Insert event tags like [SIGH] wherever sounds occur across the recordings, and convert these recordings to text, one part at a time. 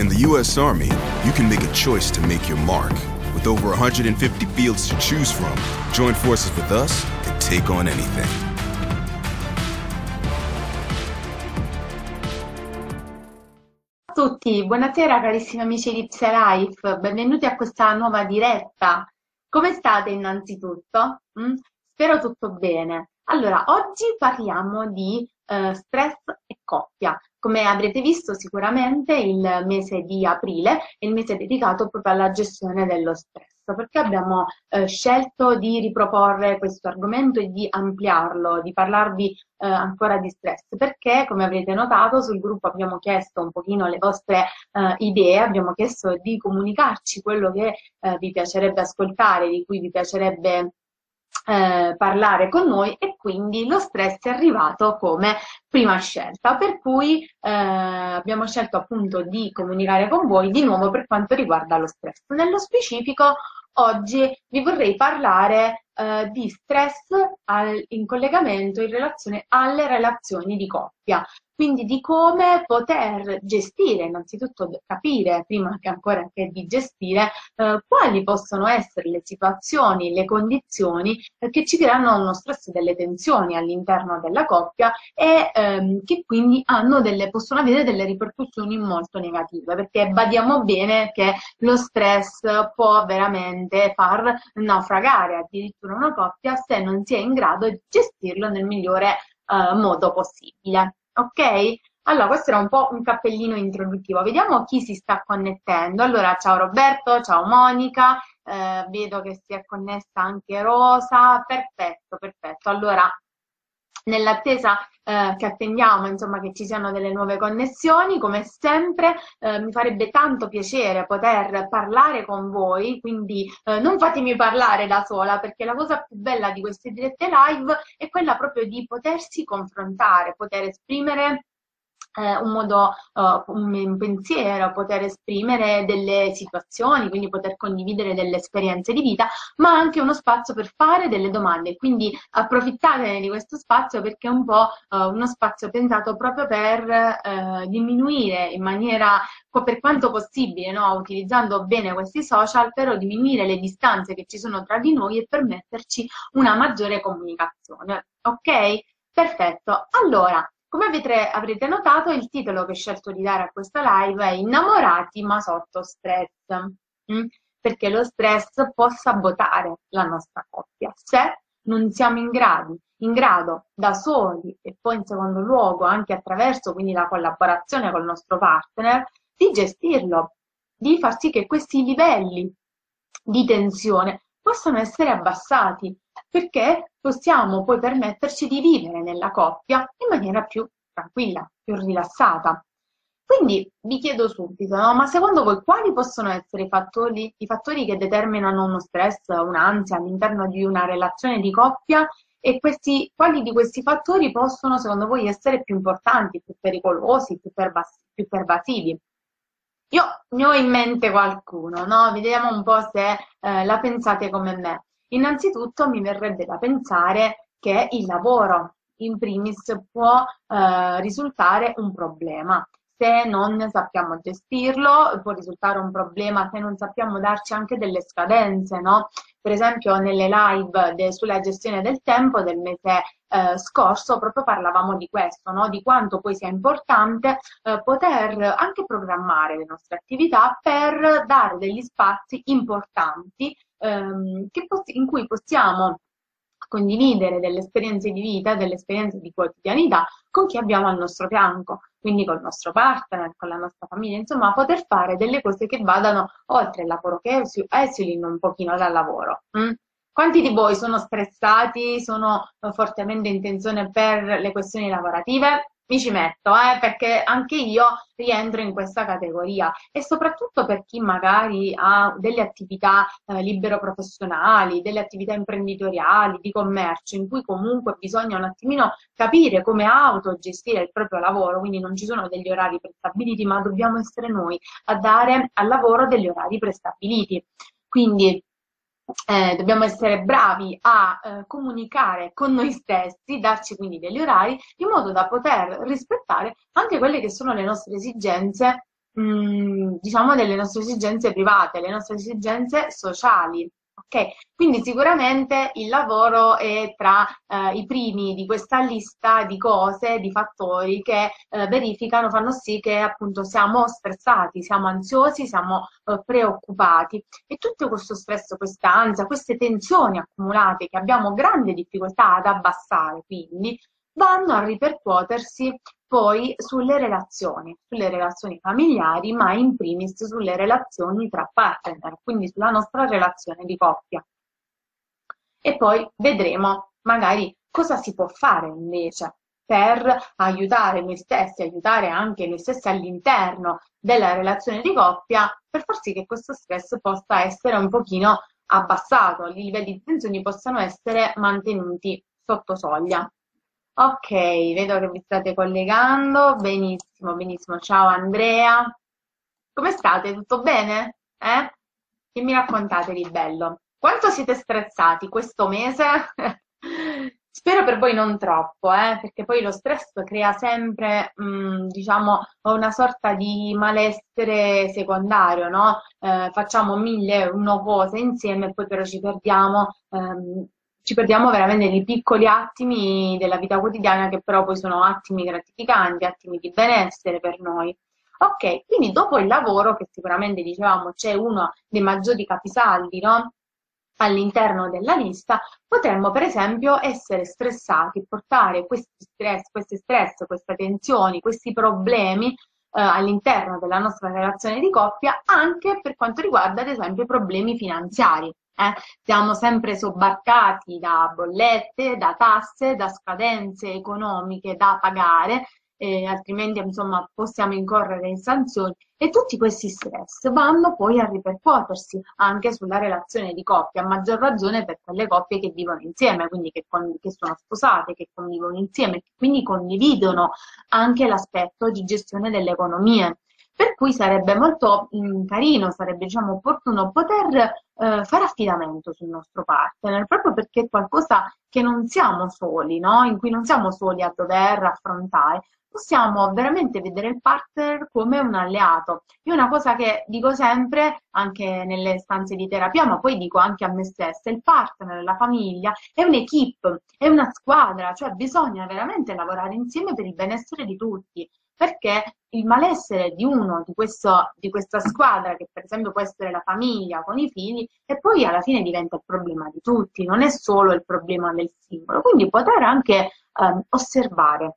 In the U.S. Army, you can make a choice to make your mark. With over 150 fields to choose from, join forces with us and take on anything. Ciao a tutti, buonasera carissimi amici di Life, benvenuti a questa nuova diretta. Come state innanzitutto? Mm? Spero tutto bene. Allora, oggi parliamo di eh, stress e coppia. Come avrete visto sicuramente il mese di aprile è il mese dedicato proprio alla gestione dello stress, perché abbiamo eh, scelto di riproporre questo argomento e di ampliarlo, di parlarvi eh, ancora di stress, perché come avrete notato sul gruppo abbiamo chiesto un pochino le vostre eh, idee, abbiamo chiesto di comunicarci quello che eh, vi piacerebbe ascoltare, di cui vi piacerebbe eh, parlare con noi e quindi lo stress è arrivato come prima scelta, per cui eh, abbiamo scelto appunto di comunicare con voi di nuovo per quanto riguarda lo stress. Nello specifico oggi vi vorrei parlare eh, di stress al, in collegamento in relazione alle relazioni di coppia. Quindi di come poter gestire, innanzitutto capire, prima che ancora che di gestire, eh, quali possono essere le situazioni, le condizioni eh, che ci creano uno stress delle tensioni all'interno della coppia e ehm, che quindi delle, possono avere delle ripercussioni molto negative, perché badiamo bene che lo stress può veramente far naufragare addirittura una coppia se non si è in grado di gestirlo nel migliore eh, modo possibile ok? Allora, questo era un po' un cappellino introduttivo. Vediamo chi si sta connettendo. Allora, ciao Roberto, ciao Monica, eh, vedo che si è connessa anche Rosa. Perfetto, perfetto. Allora, nell'attesa eh, che attendiamo insomma che ci siano delle nuove connessioni come sempre eh, mi farebbe tanto piacere poter parlare con voi quindi eh, non fatemi parlare da sola perché la cosa più bella di queste dirette live è quella proprio di potersi confrontare poter esprimere eh, un modo, uh, un pensiero, poter esprimere delle situazioni, quindi poter condividere delle esperienze di vita, ma anche uno spazio per fare delle domande. Quindi approfittate di questo spazio perché è un po' uh, uno spazio pensato proprio per uh, diminuire in maniera, per quanto possibile, no? utilizzando bene questi social, però diminuire le distanze che ci sono tra di noi e permetterci una maggiore comunicazione. Ok? Perfetto. Allora, come avete, avrete notato, il titolo che ho scelto di dare a questa live è Innamorati ma sotto stress, mm? perché lo stress può sabotare la nostra coppia se non siamo in grado, in grado da soli e poi in secondo luogo anche attraverso quindi la collaborazione col nostro partner di gestirlo, di far sì che questi livelli di tensione possano essere abbassati. Perché possiamo poi permetterci di vivere nella coppia in maniera più tranquilla, più rilassata. Quindi vi chiedo subito, no? ma secondo voi quali possono essere i fattori, i fattori che determinano uno stress, un'ansia all'interno di una relazione di coppia e questi, quali di questi fattori possono secondo voi essere più importanti, più pericolosi, più, pervas- più pervasivi? Io ne ho in mente qualcuno, no? Vediamo un po' se eh, la pensate come me. Innanzitutto mi verrebbe da pensare che il lavoro in primis può eh, risultare un problema. Se non sappiamo gestirlo, può risultare un problema se non sappiamo darci anche delle scadenze, no? Per esempio nelle live de, sulla gestione del tempo del mese eh, scorso proprio parlavamo di questo, no? di quanto poi sia importante eh, poter anche programmare le nostre attività per dare degli spazi importanti ehm, in cui possiamo condividere delle esperienze di vita, delle esperienze di quotidianità con chi abbiamo al nostro fianco, quindi col nostro partner, con la nostra famiglia, insomma poter fare delle cose che vadano oltre il lavoro, che esulino un pochino dal lavoro. Mm? Quanti di voi sono stressati, sono fortemente in tensione per le questioni lavorative? Mi ci metto, eh, perché anche io rientro in questa categoria e soprattutto per chi magari ha delle attività eh, libero professionali, delle attività imprenditoriali, di commercio, in cui comunque bisogna un attimino capire come autogestire il proprio lavoro, quindi non ci sono degli orari prestabiliti, ma dobbiamo essere noi a dare al lavoro degli orari prestabiliti. Quindi eh, dobbiamo essere bravi a eh, comunicare con noi stessi, darci quindi degli orari, in modo da poter rispettare anche quelle che sono le nostre esigenze mh, mh, diciamo, delle nostre esigenze private, le nostre esigenze sociali. Ok, quindi sicuramente il lavoro è tra eh, i primi di questa lista di cose, di fattori che eh, verificano, fanno sì che appunto siamo stressati, siamo ansiosi, siamo eh, preoccupati. E tutto questo stress, questa ansia, queste tensioni accumulate che abbiamo grande difficoltà ad abbassare, quindi vanno a ripercuotersi poi sulle relazioni, sulle relazioni familiari, ma in primis sulle relazioni tra partner, quindi sulla nostra relazione di coppia. E poi vedremo magari cosa si può fare invece per aiutare noi stessi, aiutare anche noi stessi all'interno della relazione di coppia, per far sì che questo stress possa essere un pochino abbassato, i livelli di tensione possano essere mantenuti sotto soglia. Ok, vedo che vi state collegando. Benissimo, benissimo. Ciao Andrea. Come state? Tutto bene? Eh? Che mi raccontate di bello? Quanto siete stressati questo mese? [LAUGHS] Spero per voi non troppo, eh? perché poi lo stress crea sempre, mh, mm, diciamo, una sorta di malessere secondario, no? Eh, facciamo mille uno cose insieme e poi però ci perdiamo ehm, ci perdiamo veramente nei piccoli attimi della vita quotidiana che però poi sono attimi gratificanti, attimi di benessere per noi. Ok, quindi dopo il lavoro, che sicuramente dicevamo c'è uno dei maggiori capisaldi, no? all'interno della lista, potremmo per esempio essere stressati, portare questi stress, questi stress, queste tensioni, questi problemi eh, all'interno della nostra relazione di coppia anche per quanto riguarda ad esempio i problemi finanziari. Eh? Siamo sempre sobbarcati da bollette, da tasse, da scadenze economiche da pagare, eh, altrimenti insomma possiamo incorrere in sanzioni e tutti questi stress vanno poi a ripercuotersi anche sulla relazione di coppia, a maggior ragione per quelle coppie che vivono insieme, quindi che, con, che sono sposate, che convivono insieme, che quindi condividono anche l'aspetto di gestione delle economie. Per cui sarebbe molto mh, mm, carino, sarebbe diciamo opportuno poter eh, fare affidamento sul nostro partner, proprio perché è qualcosa che non siamo soli, no? in cui non siamo soli a dover affrontare, possiamo veramente vedere il partner come un alleato. Io una cosa che dico sempre, anche nelle stanze di terapia, ma poi dico anche a me stessa, il partner, la famiglia, è un'equipe, è una squadra, cioè bisogna veramente lavorare insieme per il benessere di tutti perché il malessere di uno di, questo, di, questa squadra, che per esempio può essere la famiglia con i figli, e poi alla fine diventa il problema di tutti, non è solo il problema del singolo. Quindi poter anche eh, osservare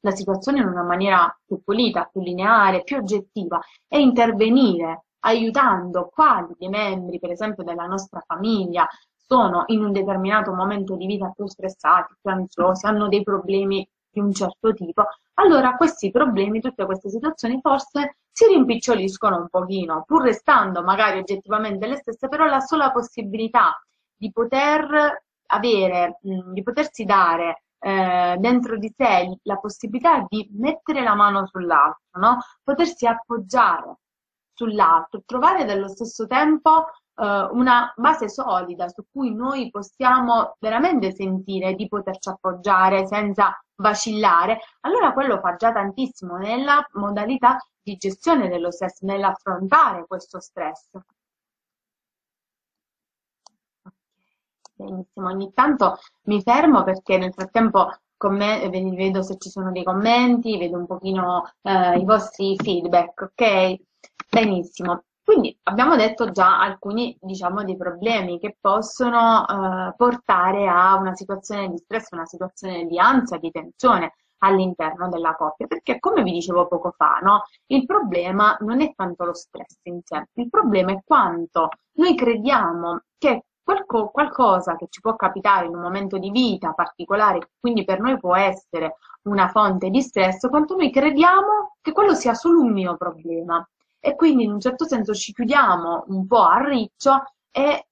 la situazione in una maniera più pulita, più lineare, più oggettiva e intervenire aiutando quali dei membri, per esempio, della nostra famiglia sono in un determinato momento di vita più stressati, più ansiosi, hanno dei problemi di un certo tipo, allora questi problemi, tutte queste situazioni forse si rimpiccioliscono un pochino, pur restando magari oggettivamente le stesse, però la sola possibilità di poter avere, mh, di potersi dare eh, dentro di sé la possibilità di mettere la mano sull'altro, no? potersi appoggiare sull'altro, trovare dallo stesso tempo una base solida su cui noi possiamo veramente sentire di poterci appoggiare senza vacillare, allora quello fa già tantissimo nella modalità di gestione dello stress, nell'affrontare questo stress. Benissimo, ogni tanto mi fermo perché nel frattempo me vedo se ci sono dei commenti, vedo un pochino eh, i vostri feedback, ok? Benissimo. Quindi abbiamo detto già alcuni diciamo, dei problemi che possono eh, portare a una situazione di stress, una situazione di ansia, di tensione all'interno della coppia, perché come vi dicevo poco fa, no? il problema non è tanto lo stress in sé, il problema è quanto noi crediamo che qualco, qualcosa che ci può capitare in un momento di vita particolare, quindi per noi può essere una fonte di stress, quanto noi crediamo che quello sia solo un mio problema e quindi in un certo senso ci chiudiamo un po' a riccio e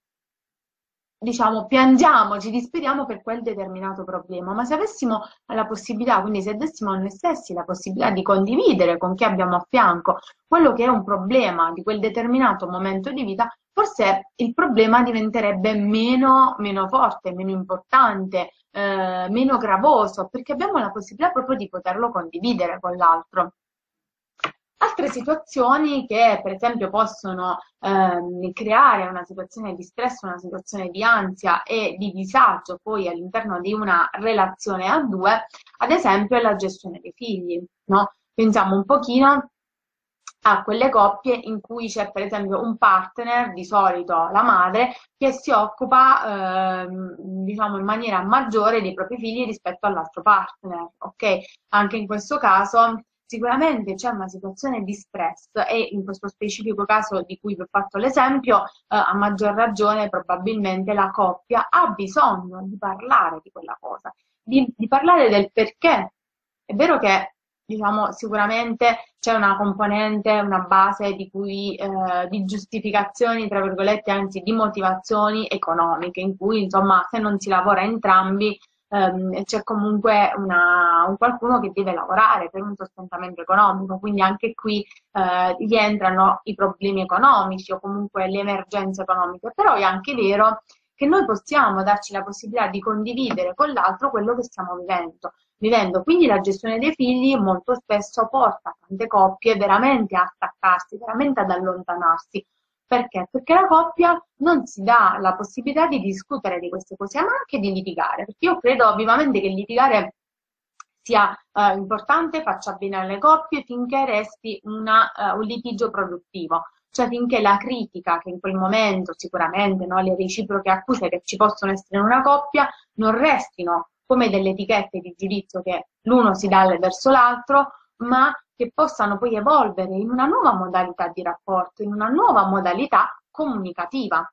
diciamo piangiamo, ci disperiamo per quel determinato problema, ma se avessimo la possibilità, quindi se dessimo a noi stessi la possibilità di condividere con chi abbiamo a fianco quello che è un problema di quel determinato momento di vita, forse il problema diventerebbe meno, meno forte, meno importante, eh, meno gravoso, perché abbiamo la possibilità proprio di poterlo condividere con l'altro. Altre situazioni che per esempio possono ehm, creare una situazione di stress, una situazione di ansia e di disagio poi all'interno di una relazione a due, ad esempio è la gestione dei figli, no? Pensiamo un pochino a quelle coppie in cui c'è per esempio un partner, di solito la madre, che si occupa eh, diciamo in maniera maggiore dei propri figli rispetto all'altro partner, ok? Anche in questo caso sicuramente c'è una situazione di stress e in questo specifico caso di cui vi ho fatto l'esempio, eh, a maggior ragione probabilmente la coppia ha bisogno di parlare di quella cosa, di, di parlare del perché. È vero che diciamo, sicuramente c'è una componente, una base di, cui, eh, di giustificazioni, tra virgolette, anzi di motivazioni economiche, in cui insomma se non si lavora entrambi ehm, c'è comunque una, un qualcuno che deve lavorare per un sostentamento economico, quindi anche qui eh, rientrano i problemi economici o comunque le emergenze economiche, però è anche vero che noi possiamo darci la possibilità di condividere con l'altro quello che stiamo vivendo. vivendo. Quindi la gestione dei figli molto spesso porta tante coppie veramente a attaccarsi, veramente ad allontanarsi, perché? Perché la coppia non si dà la possibilità di discutere di queste cose, ma anche di litigare, perché io credo vivamente che litigare sia eh, importante, faccia bene alle coppie finché resti una, uh, un litigio produttivo, cioè finché la critica che in quel momento sicuramente no, le reciproche accuse che ci possono essere in una coppia non restino come delle etichette di giudizio che l'uno si dà verso l'altro, ma che possano poi evolvere in una nuova modalità di rapporto, in una nuova modalità comunicativa.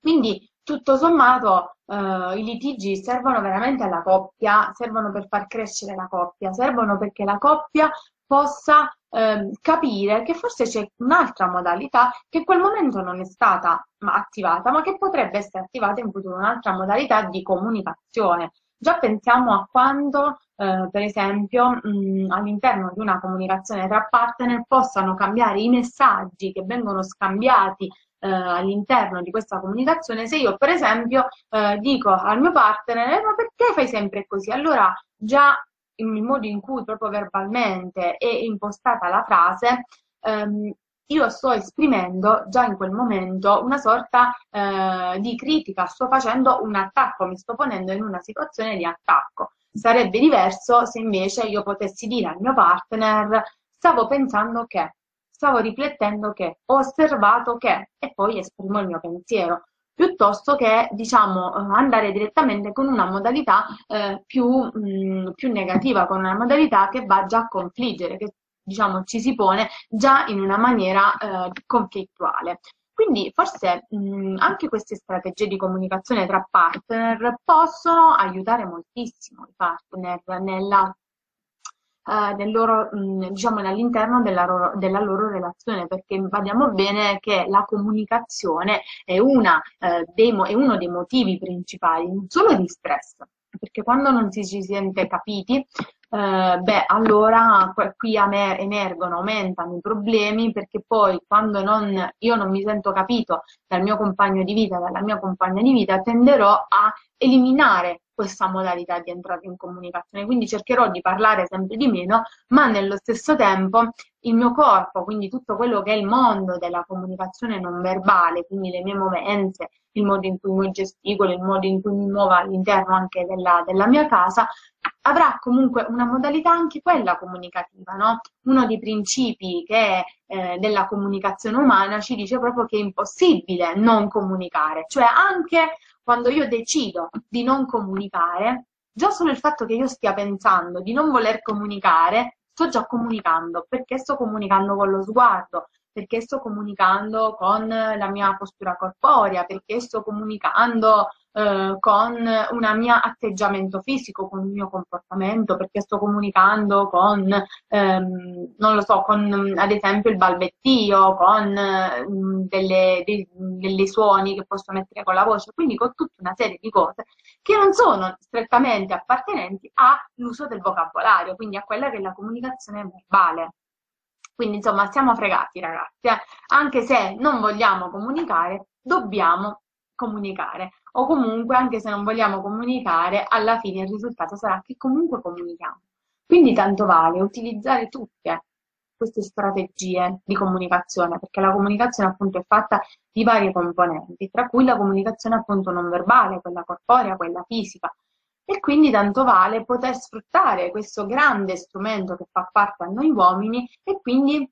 Quindi, tutto sommato, eh, i litigi servono veramente alla coppia, servono per far crescere la coppia, servono perché la coppia possa eh, capire che forse c'è un'altra modalità che in quel momento non è stata attivata, ma che potrebbe essere attivata in futuro, un'altra modalità di comunicazione. Già pensiamo a quando, eh, per esempio, mh, all'interno di una comunicazione tra partner possano cambiare i messaggi che vengono scambiati eh, all'interno di questa comunicazione. Se io, per esempio, eh, dico al mio partner, eh, ma perché fai sempre così? Allora già il modo in cui proprio verbalmente è impostata la frase, ehm, io sto esprimendo già in quel momento una sorta eh, di critica, sto facendo un attacco, mi sto ponendo in una situazione di attacco. Sarebbe diverso se invece io potessi dire al mio partner stavo pensando che, stavo riflettendo che, ho osservato che e poi esprimo il mio pensiero piuttosto che diciamo andare direttamente con una modalità eh, più, mh, più negativa, con una modalità che va già a confliggere, che diciamo, ci si pone già in una maniera eh, conflittuale. Quindi forse mh, anche queste strategie di comunicazione tra partner possono aiutare moltissimo i partner nella, eh, nel loro, mh, diciamo, all'interno della loro, della loro, relazione, perché vediamo bene che la comunicazione è, una, eh, dei, è uno dei motivi principali, non solo di stress, perché quando non si ci sente capiti, eh, beh, allora qui emergono, aumentano i problemi perché poi quando non, io non mi sento capito dal mio compagno di vita, dalla mia compagna di vita, tenderò a eliminare questa modalità di entrata in comunicazione. Quindi cercherò di parlare sempre di meno, ma nello stesso tempo il mio corpo, quindi tutto quello che è il mondo della comunicazione non verbale, quindi le mie movenze, il modo in cui mi gesticolo, il modo in cui mi muovo all'interno anche della, della mia casa, avrà comunque una modalità anche quella comunicativa, no? Uno dei principi che eh, della comunicazione umana ci dice proprio che è impossibile non comunicare, cioè anche quando io decido di non comunicare, già solo il fatto che io stia pensando di non voler comunicare, sto già comunicando, perché sto comunicando con lo sguardo, perché sto comunicando con la mia postura corporea, perché sto comunicando eh, con un mio atteggiamento fisico, con il mio comportamento, perché sto comunicando con, ehm, non lo so, con ad esempio il balbettio, con eh, delle, dei, delle suoni che posso mettere con la voce, quindi con tutta una serie di cose che non sono strettamente appartenenti all'uso del vocabolario, quindi a quella che è la comunicazione verbale. Quindi insomma siamo fregati ragazzi, eh? anche se non vogliamo comunicare, dobbiamo comunicare o comunque anche se non vogliamo comunicare, alla fine il risultato sarà che comunque comunichiamo. Quindi tanto vale utilizzare tutte queste strategie di comunicazione, perché la comunicazione appunto è fatta di varie componenti, tra cui la comunicazione appunto non verbale, quella corporea, quella fisica. E quindi tanto vale poter sfruttare questo grande strumento che fa parte a noi uomini e quindi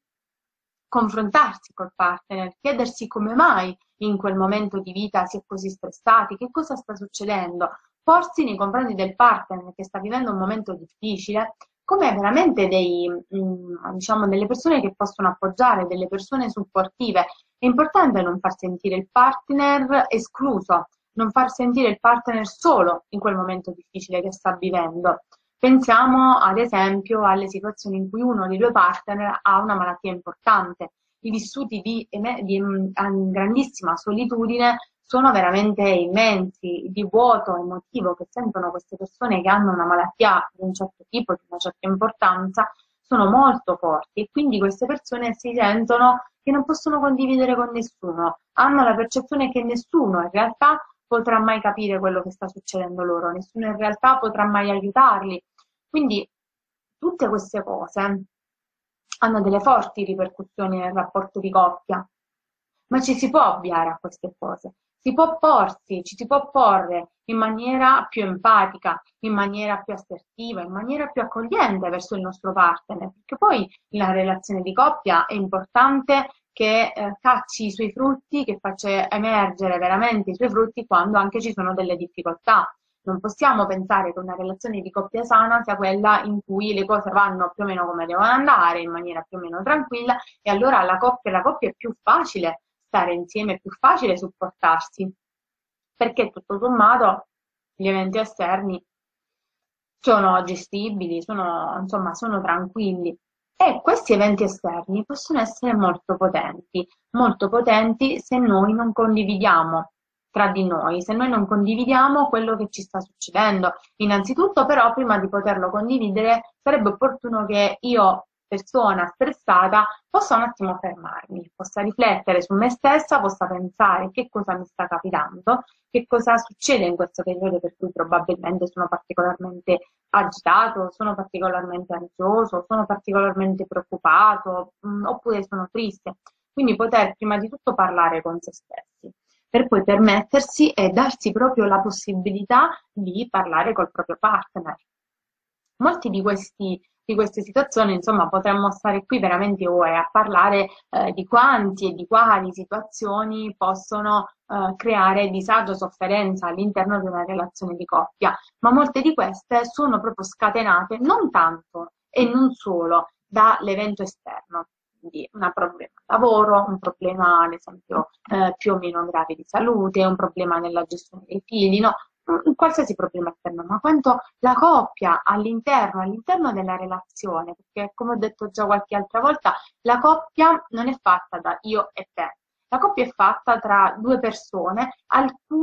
confrontarsi col partner, chiedersi come mai in quel momento di vita si è così stressati, che cosa sta succedendo, porsi nei confronti del partner che sta vivendo un momento difficile come veramente dei, mm, diciamo, delle persone che possono appoggiare, delle persone supportive. È importante non far sentire il partner escluso, non far sentire il partner solo in quel momento difficile che sta vivendo. Pensiamo ad esempio alle situazioni in cui uno dei due partner ha una malattia importante. I vissuti di, di mm, grandissima solitudine sono veramente immensi, di vuoto emotivo che sentono queste persone che hanno una malattia di un certo tipo, di una certa importanza, sono molto forti e quindi queste persone si sentono che non possono condividere con nessuno, hanno la percezione che nessuno in realtà potrà mai capire quello che sta succedendo loro, nessuno in realtà potrà mai aiutarli. Quindi tutte queste cose hanno delle forti ripercussioni nel rapporto di coppia, ma ci si può ovviare a queste cose si può porsi, ci si può porre in maniera più empatica, in maniera più assertiva, in maniera più accogliente verso il nostro partner, perché poi la relazione di coppia è importante che eh, cacci i suoi frutti, che faccia emergere veramente i suoi frutti quando anche ci sono delle difficoltà. Non possiamo pensare che una relazione di coppia sana sia quella in cui le cose vanno più o meno come devono andare, in maniera più o meno tranquilla, e allora la coppia, la coppia è più facile stare insieme è più facile supportarsi, perché tutto sommato gli eventi esterni sono gestibili, sono, insomma, sono tranquilli. E questi eventi esterni possono essere molto potenti, molto potenti se noi non condividiamo tra di noi, se noi non condividiamo quello che ci sta succedendo. Innanzitutto però prima di poterlo condividere sarebbe opportuno che io persona stressata possa un attimo fermarmi, possa riflettere su me stessa, possa pensare che cosa mi sta capitando, che cosa succede in questo periodo per cui probabilmente sono particolarmente agitato, sono particolarmente ansioso, sono particolarmente preoccupato mh, mm, oppure sono triste. Quindi poter prima di tutto parlare con se stessi per poi permettersi e darsi proprio la possibilità di parlare col proprio partner. Molti di questi di queste situazioni, insomma, potremmo stare qui veramente ore a parlare eh, di quanti e di quali situazioni possono eh, creare disagio, sofferenza all'interno di una relazione di coppia, ma molte di queste sono proprio scatenate non tanto e non solo dall'evento esterno, quindi un problema lavoro, un problema ad esempio eh, più o meno grave di salute, un problema nella gestione dei figli, no, qualsiasi problema esterno, ma quanto la coppia all'interno, all'interno della relazione, perché come ho detto già qualche altra volta, la coppia non è fatta da io e te, la coppia è fatta tra due persone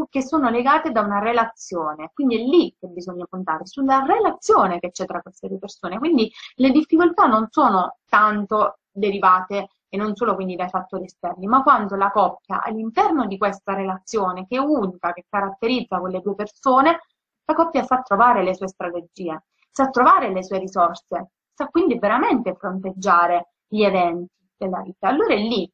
che sono legate da una relazione, quindi è lì che bisogna puntare, sulla relazione che c'è tra queste due persone. Quindi le difficoltà non sono tanto derivate e non solo quindi dai fattori esterni, ma quando la coppia all'interno di questa relazione che è unica, che caratterizza quelle due persone, la coppia sa trovare le sue strategie, sa trovare le sue risorse, sa quindi veramente fronteggiare gli eventi della vita. Allora è lì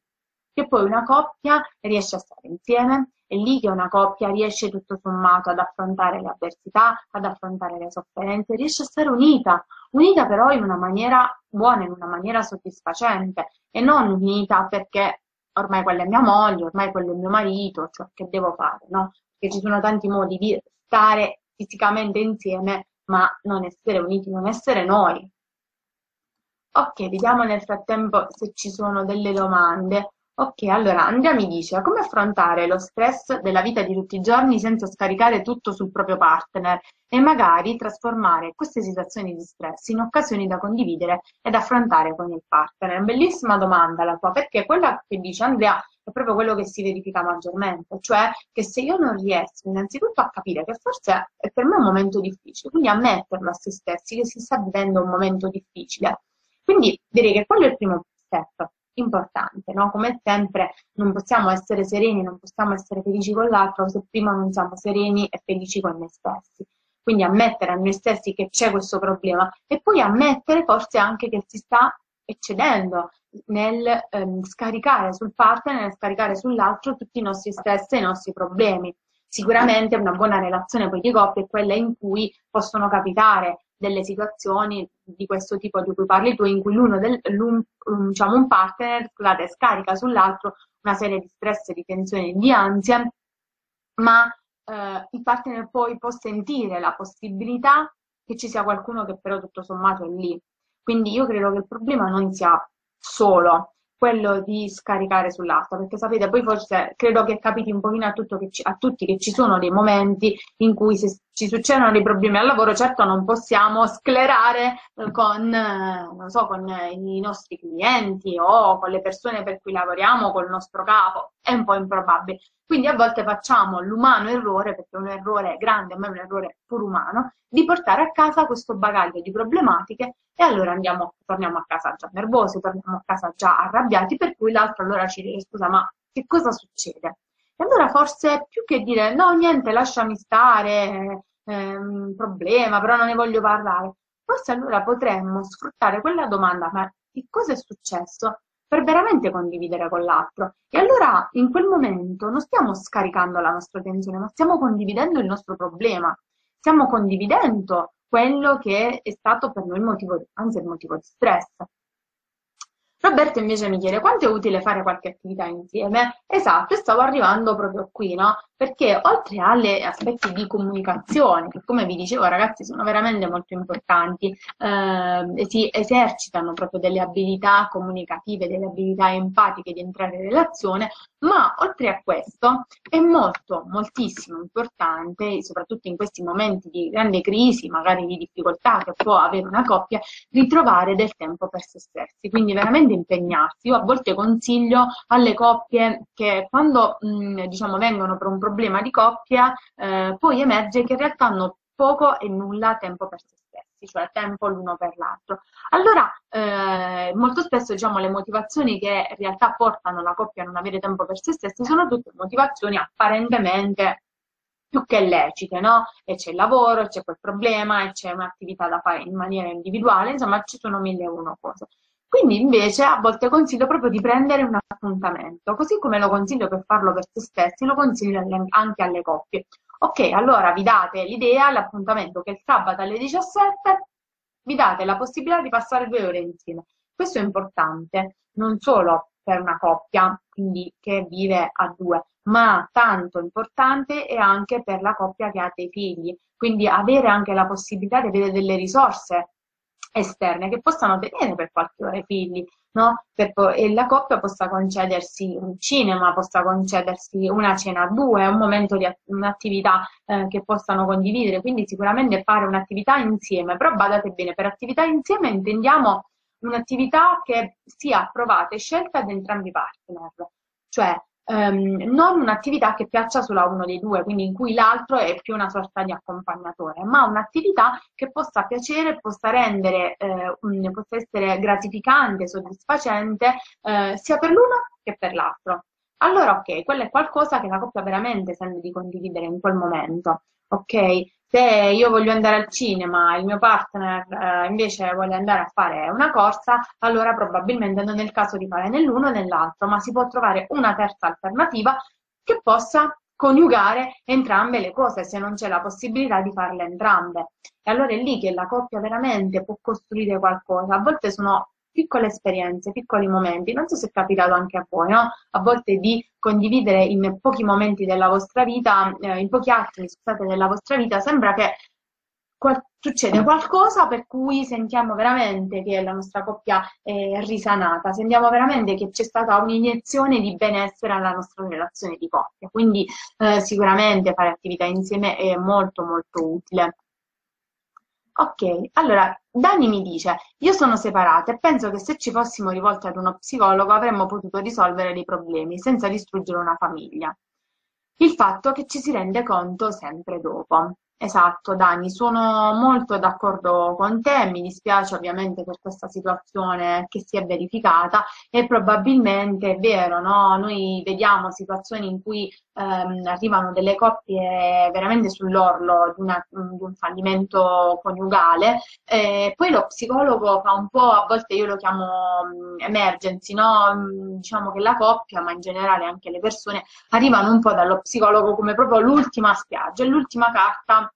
che poi una coppia riesce a stare insieme, è lì che una coppia riesce tutto sommato ad affrontare le avversità, ad affrontare le sofferenze, riesce a stare unita, unita però in una maniera buona, in una maniera soddisfacente e non unita perché ormai quella è mia moglie, ormai quello è mio marito, cioè che devo fare, no? Perché ci sono tanti modi di stare fisicamente insieme, ma non essere uniti, non essere noi. Ok, vediamo nel frattempo se ci sono delle domande. Ok, allora Andrea mi dice come affrontare lo stress della vita di tutti i giorni senza scaricare tutto sul proprio partner e magari trasformare queste situazioni di stress in occasioni da condividere ed affrontare con il partner. Bellissima domanda la tua, perché quella che dice Andrea è proprio quello che si verifica maggiormente, cioè che se io non riesco innanzitutto a capire che forse è per me un momento difficile, quindi ammetterlo a se stessi che si sta vivendo un momento difficile. Quindi direi che quello è il primo step importante, no? Come sempre non possiamo essere sereni, non possiamo essere felici con l'altro se prima non siamo sereni e felici con noi stessi. Quindi ammettere a noi stessi che c'è questo problema e poi ammettere forse anche che si sta eccedendo nel ehm, scaricare sul partner, nel scaricare sull'altro tutti i nostri stress e i nostri problemi. Sicuramente una buona relazione poi di coppia è quella in cui possono capitare delle situazioni di questo tipo di cui parli tu, in cui l'uno del, l'un, diciamo un partner scusate, scarica sull'altro una serie di stress, di tensioni, di ansia, ma eh, il partner poi può sentire la possibilità che ci sia qualcuno che però tutto sommato è lì. Quindi io credo che il problema non sia solo quello di scaricare sull'altro, perché sapete, poi forse credo che capiti un pochino a, ci, a, tutti che ci sono dei momenti in cui se ci succedono dei problemi al lavoro, certo non possiamo sclerare con, so, con i nostri clienti o con le persone per cui lavoriamo, col nostro capo, è un po' improbabile. Quindi a volte facciamo l'umano errore, perché è un errore grande, ma è un errore pur umano, di portare a casa questo bagaglio di problematiche e allora andiamo, torniamo a casa già nervosi, torniamo a casa già arrabbiati, per cui l'altro allora ci dice scusa, ma che cosa succede? E allora forse più che dire no, niente, lasciami stare, è un problema, però non ne voglio parlare, forse allora potremmo sfruttare quella domanda, ma che cosa è successo? Per veramente condividere con l'altro. E allora in quel momento non stiamo scaricando la nostra tensione, ma stiamo condividendo il nostro problema, stiamo condividendo quello che è stato per noi il motivo, anzi il motivo di stress. Roberto invece mi chiede quanto è utile fare qualche attività insieme? Esatto, stavo arrivando proprio qui, no? Perché oltre agli aspetti di comunicazione, che come vi dicevo ragazzi sono veramente molto importanti, eh, si esercitano proprio delle abilità comunicative, delle abilità empatiche di entrare in relazione, ma oltre a questo è molto, moltissimo importante, soprattutto in questi momenti di grande crisi, magari di difficoltà che può avere una coppia, ritrovare del tempo per se stessi. Quindi veramente impegnarsi. Io a volte consiglio alle coppie che quando mh, diciamo vengono per un problema di coppia, eh, poi emerge che in realtà hanno poco e nulla tempo per se stessi, cioè tempo l'uno per l'altro. Allora, eh, molto spesso diciamo le motivazioni che in realtà portano la coppia a non avere tempo per se stessi sono tutte motivazioni apparentemente più che lecite, no? E c'è il lavoro, c'è quel problema, c'è un'attività da fare in maniera individuale, insomma ci sono mille e uno cose. Quindi invece a volte consiglio proprio di prendere un appuntamento, così come lo consiglio per farlo per se stessi, lo consiglio anche alle coppie. Ok, allora vi date l'idea, l'appuntamento che è il sabato alle 17, vi date la possibilità di passare due ore insieme. Questo è importante, non solo per una coppia, quindi che vive a due, ma tanto importante è anche per la coppia che ha dei figli. Quindi avere anche la possibilità di avere delle risorse esterne che possano tenere per qualche ora i figli, no? Per, e la coppia possa concedersi un cinema, possa concedersi una cena a due, un momento di un'attività eh, che possano condividere, quindi sicuramente fare un'attività insieme, però badate bene, per attività insieme intendiamo un'attività che sia approvata e scelta da entrambi i partner, cioè ehm, non un'attività che piaccia solo a uno dei due, quindi in cui l'altro è più una sorta di accompagnatore, ma un'attività che possa piacere, possa rendere, eh, un, possa essere gratificante, soddisfacente eh, sia per l'uno che per l'altro. Allora, ok, quello è qualcosa che la coppia veramente sente di condividere in quel momento. Ok, se io voglio andare al cinema e il mio partner eh, invece vuole andare a fare una corsa, allora probabilmente non è il caso di fare né l'uno né l'altro, ma si può trovare una terza alternativa che possa coniugare entrambe le cose se non c'è la possibilità di farle entrambe. E allora è lì che la coppia veramente può costruire qualcosa. A volte sono piccole esperienze, piccoli momenti. Non so se è capitato anche a voi, no? A volte di condividere in pochi momenti della vostra vita, eh, in pochi attimi, scusate, della vostra vita, sembra che qual- succede qualcosa per cui sentiamo veramente che la nostra coppia è risanata, sentiamo veramente che c'è stata un'iniezione di benessere alla nostra relazione di coppia. Quindi eh, sicuramente fare attività insieme è molto molto utile. Ok, allora Dani mi dice, io sono separata e penso che se ci fossimo rivolti ad uno psicologo avremmo potuto risolvere dei problemi senza distruggere una famiglia. Il fatto che ci si rende conto sempre dopo. Esatto, Dani, sono molto d'accordo con te, mi dispiace ovviamente per questa situazione che si è verificata e probabilmente è vero, no? Noi vediamo situazioni in cui ehm, arrivano delle coppie veramente sull'orlo di, una, di un fallimento coniugale, eh, poi lo psicologo fa un po', a volte io lo chiamo mm, emergency, no? Mm, diciamo che la coppia, ma in generale anche le persone, arrivano un po' dallo psicologo come proprio l'ultima spiaggia, l'ultima carta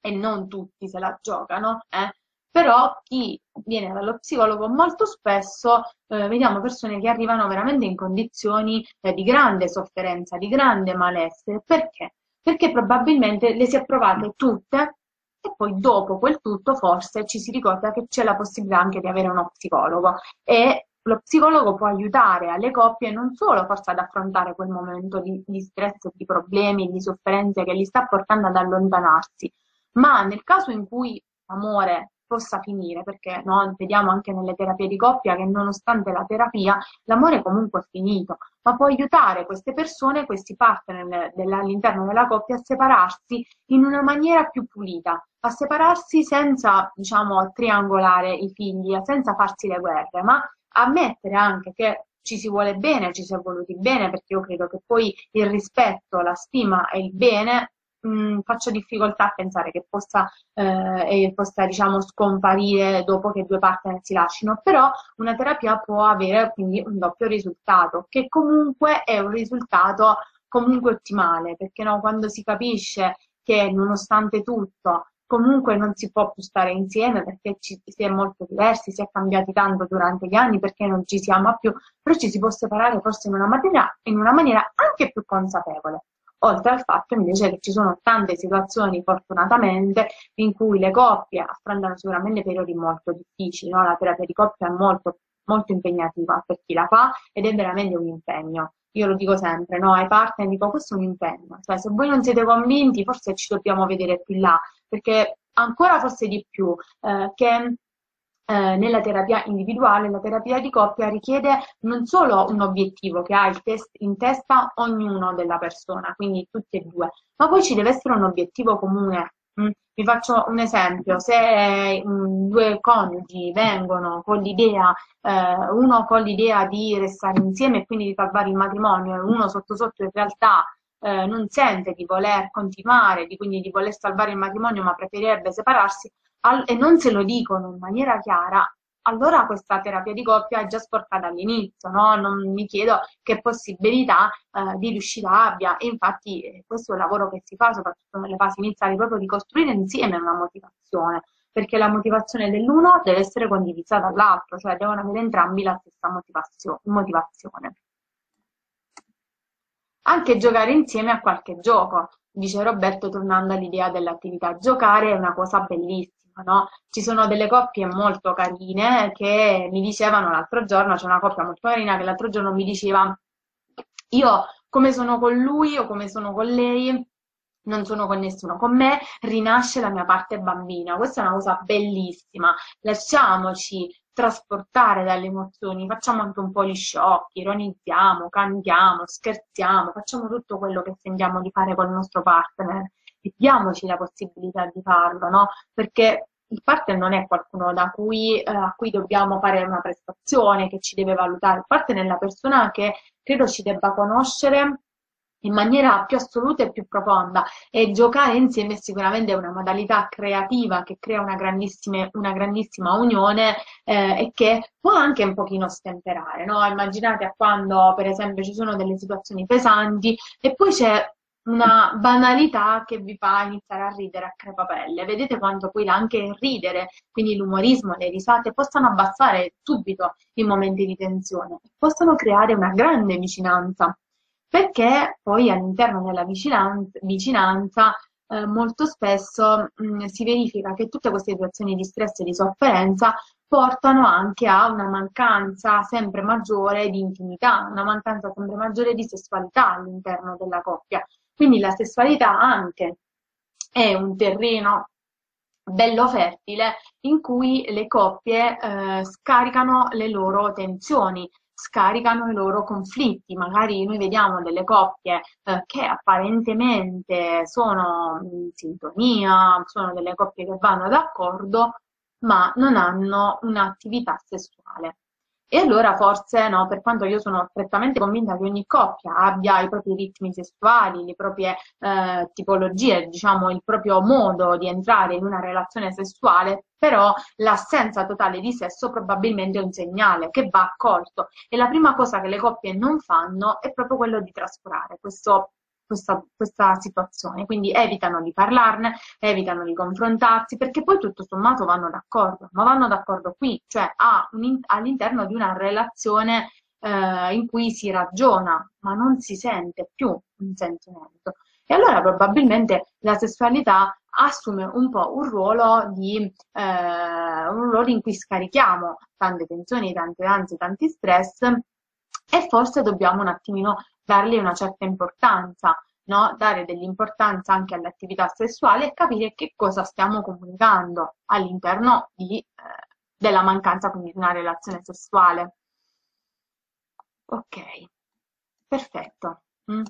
e non tutti se la giocano, eh? Però chi viene dallo psicologo molto spesso eh, vediamo persone che arrivano veramente in condizioni eh, di grande sofferenza, di grande malessere. Perché? Perché probabilmente le si è provate tutte e poi dopo quel tutto forse ci si ricorda che c'è la possibilità anche di avere uno psicologo e lo psicologo può aiutare alle coppie non solo forse ad affrontare quel momento di, di stress, di problemi, di sofferenze che li sta portando ad allontanarsi, ma nel caso in cui l'amore possa finire, perché no, vediamo anche nelle terapie di coppia che nonostante la terapia l'amore comunque è finito, ma può aiutare queste persone, questi partner all'interno della coppia a separarsi in una maniera più pulita, a separarsi senza, diciamo, triangolare i figli, senza farsi le guerre, ma ammettere anche che ci si vuole bene, ci si è voluti bene, perché io credo che poi il rispetto, la stima e il bene mh, mm, faccio difficoltà a pensare che possa, eh, possa diciamo, scomparire dopo che due partner si lasciano, però una terapia può avere quindi un doppio risultato, che comunque è un risultato comunque ottimale, perché no, quando si capisce che nonostante tutto comunque non si può più stare insieme perché ci, si è molto diversi, si è cambiati tanto durante gli anni, perché non ci si ama più, però ci si può separare forse in una maniera, in una maniera anche più consapevole oltre al fatto invece che ci sono tante situazioni, fortunatamente, in cui le coppie affrontano sicuramente periodi molto difficili, no? la terapia di coppia è molto, molto impegnativa per chi la fa ed è veramente un impegno. Io lo dico sempre, no? ai partner dico questo è un impegno, cioè se voi non siete convinti forse ci dobbiamo vedere più là, perché ancora forse di più eh, che eh, nella terapia individuale, la terapia di coppia richiede non solo un obiettivo che ha test, in testa ognuno della persona, quindi tutti e due, ma poi ci deve essere un obiettivo comune. Mm? Vi faccio un esempio, se mm, due coniugi vengono con l'idea, eh, uno con l'idea di restare insieme e quindi di salvare il matrimonio e uno sotto sotto in realtà eh, non sente di voler continuare, di, quindi di voler salvare il matrimonio ma preferirebbe separarsi, al- e non se lo dicono in maniera chiara, allora questa terapia di coppia è già sporcata all'inizio, no? Non mi chiedo che possibilità eh, di riuscita abbia. E infatti eh, questo è un lavoro che si fa soprattutto nelle fasi iniziali, proprio di costruire insieme una motivazione, perché la motivazione dell'uno deve essere condivisa dall'altro, cioè devono avere entrambi la stessa motivazione. Anche giocare insieme a qualche gioco, dice Roberto tornando all'idea dell'attività. Giocare è una cosa bellissima no? Ci sono delle coppie molto carine che mi dicevano l'altro giorno, c'è una coppia molto carina che l'altro giorno mi diceva io come sono con lui o come sono con lei, non sono con nessuno, con me rinasce la mia parte bambina. Questa è una cosa bellissima. Lasciamoci trasportare dalle emozioni, facciamo anche un po' gli sciocchi, ironizziamo, cantiamo, scherziamo, facciamo tutto quello che sentiamo di fare con il nostro partner e diamoci la possibilità di farlo, no? Perché il partner non è qualcuno cui, eh, a cui dobbiamo fare una prestazione, che ci deve valutare, il partner è la persona che credo ci debba conoscere in maniera più assoluta e più profonda e giocare insieme sicuramente è una modalità creativa che crea una grandissima, una grandissima unione eh, e che può anche un pochino stemperare, no? Immaginate a quando per esempio ci sono delle situazioni pesanti e poi c'è una banalità che vi fa iniziare a ridere a crepapelle. Vedete quanto poi anche il ridere, quindi l'umorismo, le risate, possano abbassare subito i momenti di tensione, possono creare una grande vicinanza, perché poi all'interno della vicinanza, vicinanza eh, molto spesso mh, mm, si verifica che tutte queste situazioni di stress e di sofferenza portano anche a una mancanza sempre maggiore di intimità, una mancanza sempre maggiore di sessualità all'interno della coppia. Quindi la sessualità anche è un terreno bello fertile in cui le coppie eh, scaricano le loro tensioni, scaricano i loro conflitti. Magari noi vediamo delle coppie eh, che apparentemente sono in sintonia, sono delle coppie che vanno d'accordo, ma non hanno un'attività sessuale. E allora forse, no, per quanto io sono prettamente convinta che ogni coppia abbia i propri ritmi sessuali, le proprie eh, tipologie, diciamo il proprio modo di entrare in una relazione sessuale, però l'assenza totale di sesso probabilmente è un segnale che va accolto. E la prima cosa che le coppie non fanno è proprio quello di trascurare questo questa, questa, situazione, quindi evitano di parlarne, evitano di confrontarsi, perché poi tutto sommato vanno d'accordo, ma vanno d'accordo qui, cioè un, all'interno di una relazione eh, in cui si ragiona, ma non si sente più un sentimento. E allora probabilmente la sessualità assume un po' un ruolo, di, eh, un ruolo in cui scarichiamo tante tensioni, tante ansie, tanti stress e forse dobbiamo un attimino dargli una certa importanza, no? dare dell'importanza anche all'attività sessuale e capire che cosa stiamo comunicando all'interno di, eh, della mancanza quindi di una relazione sessuale. Ok, perfetto. Mm.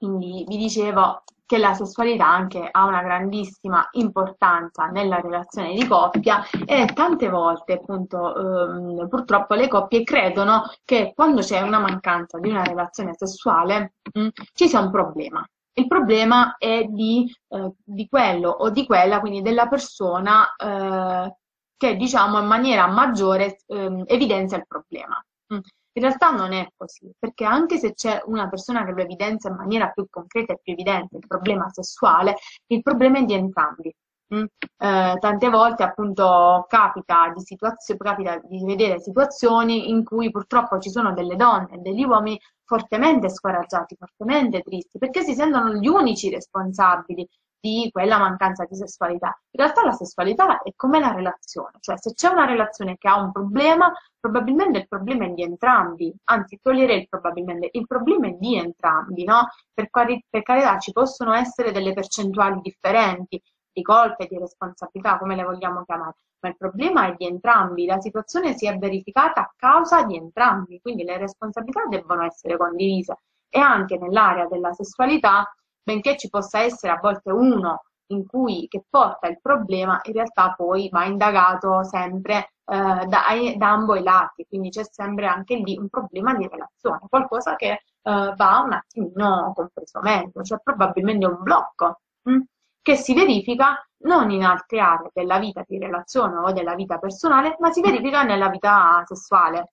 Quindi vi dicevo, che la sessualità anche ha una grandissima importanza nella relazione di coppia e tante volte appunto ehm, purtroppo le coppie credono che quando c'è una mancanza di una relazione sessuale mh, mm, ci sia un problema. Il problema è di, eh, di, quello o di quella, quindi della persona eh, che diciamo in maniera maggiore eh, evidenzia il problema. Mm. In realtà non è così, perché anche se c'è una persona che lo evidenzia in maniera più concreta e più evidente il problema sessuale, il problema è di entrambi. Mm? Eh, tante volte appunto capita di, capita di vedere situazioni in cui purtroppo ci sono delle donne e degli uomini fortemente scoraggiati, fortemente tristi, perché si sentono gli unici responsabili di quella mancanza di sessualità. In realtà la sessualità è come la relazione, cioè se c'è una relazione che ha un problema, probabilmente il problema è di entrambi, anzi toglierei il probabilmente, il problema è di entrambi, no? Per, per carità ci possono essere delle percentuali differenti di colpe, di responsabilità, come le vogliamo chiamare, ma il problema è di entrambi, la situazione si è verificata a causa di entrambi, quindi le responsabilità devono essere condivise e anche nell'area della sessualità benché ci possa essere a volte uno in cui, che porta il problema, in realtà poi va indagato sempre eh, da, da, ambo i lati, quindi c'è sempre anche lì un problema di relazione, qualcosa che eh, va un attimino compreso meglio, cioè probabilmente un blocco hm, che si verifica non in altre aree della vita di relazione o della vita personale, ma si verifica nella vita sessuale.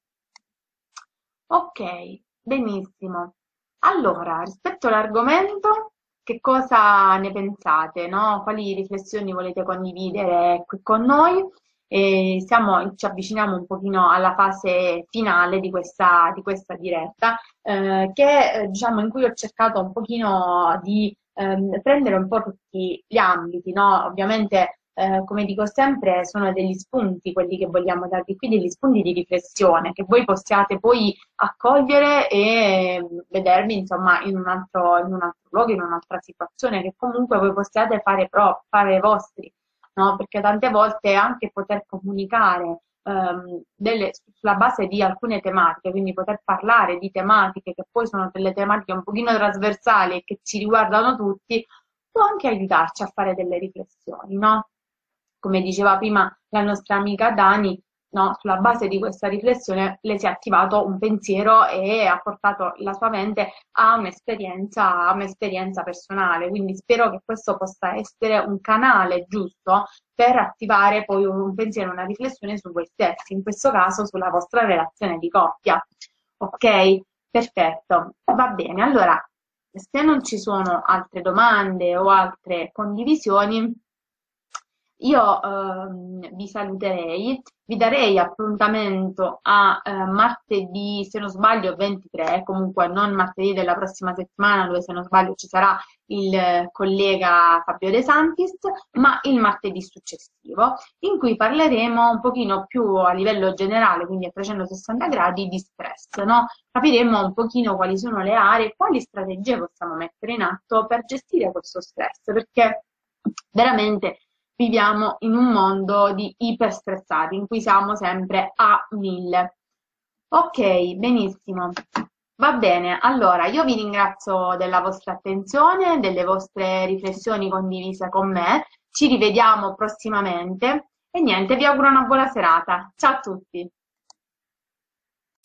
Ok, benissimo. Allora, rispetto all'argomento, che cosa ne pensate, no? Quali riflessioni volete condividere qui con noi? E siamo, ci avviciniamo un pochino alla fase finale di questa, di questa diretta, eh, che, eh, diciamo, in cui ho cercato un pochino di ehm, prendere un po' tutti gli ambiti, no? Ovviamente eh, come dico sempre, sono degli spunti quelli che vogliamo darvi qui, degli spunti di riflessione che voi possiate poi accogliere e mm, vedervi insomma in un altro, in un altro luogo, in un'altra situazione che comunque voi possiate fare, pro, fare vostri, no? Perché tante volte anche poter comunicare ehm, delle, sulla base di alcune tematiche, quindi poter parlare di tematiche che poi sono delle tematiche un pochino trasversali e che ci riguardano tutti, può anche aiutarci a fare delle riflessioni, no? Come diceva prima la nostra amica Dani, no, sulla base di questa riflessione le si è attivato un pensiero e ha portato la sua mente a un'esperienza, a un'esperienza personale. Quindi spero che questo possa essere un canale giusto per attivare poi un pensiero, una riflessione su voi stessi, in questo caso sulla vostra relazione di coppia. Ok? Perfetto. Va bene. Allora, se non ci sono altre domande o altre condivisioni, io ehm, vi saluterei, vi darei appuntamento a eh, martedì, se non sbaglio, 23, comunque non martedì della prossima settimana, dove se non sbaglio ci sarà il collega Fabio De Santis, ma il martedì successivo, in cui parleremo un pochino più a livello generale, quindi a 360 gradi, di stress, no? Capiremo un pochino quali sono le aree, quali strategie possiamo mettere in atto per gestire questo stress, perché veramente viviamo in un mondo di iperstressati in cui siamo sempre a mille. Ok, benissimo. Va bene, allora io vi ringrazio della vostra attenzione, delle vostre riflessioni condivise con me. Ci rivediamo prossimamente e niente, vi auguro una buona serata. Ciao a tutti.